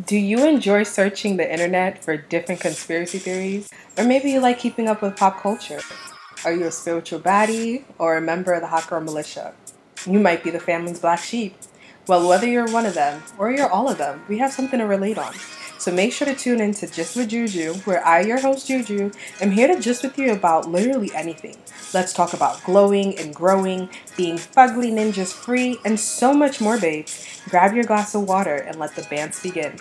Do you enjoy searching the internet for different conspiracy theories? Or maybe you like keeping up with pop culture? Are you a spiritual baddie or a member of the hot militia? You might be the family's black sheep. Well, whether you're one of them or you're all of them, we have something to relate on. So make sure to tune in to Gist with Juju, where I, your host Juju, am here to gist with you about literally anything. Let's talk about glowing and growing, being fugly ninjas free, and so much more, babes. Grab your glass of water and let the dance begin.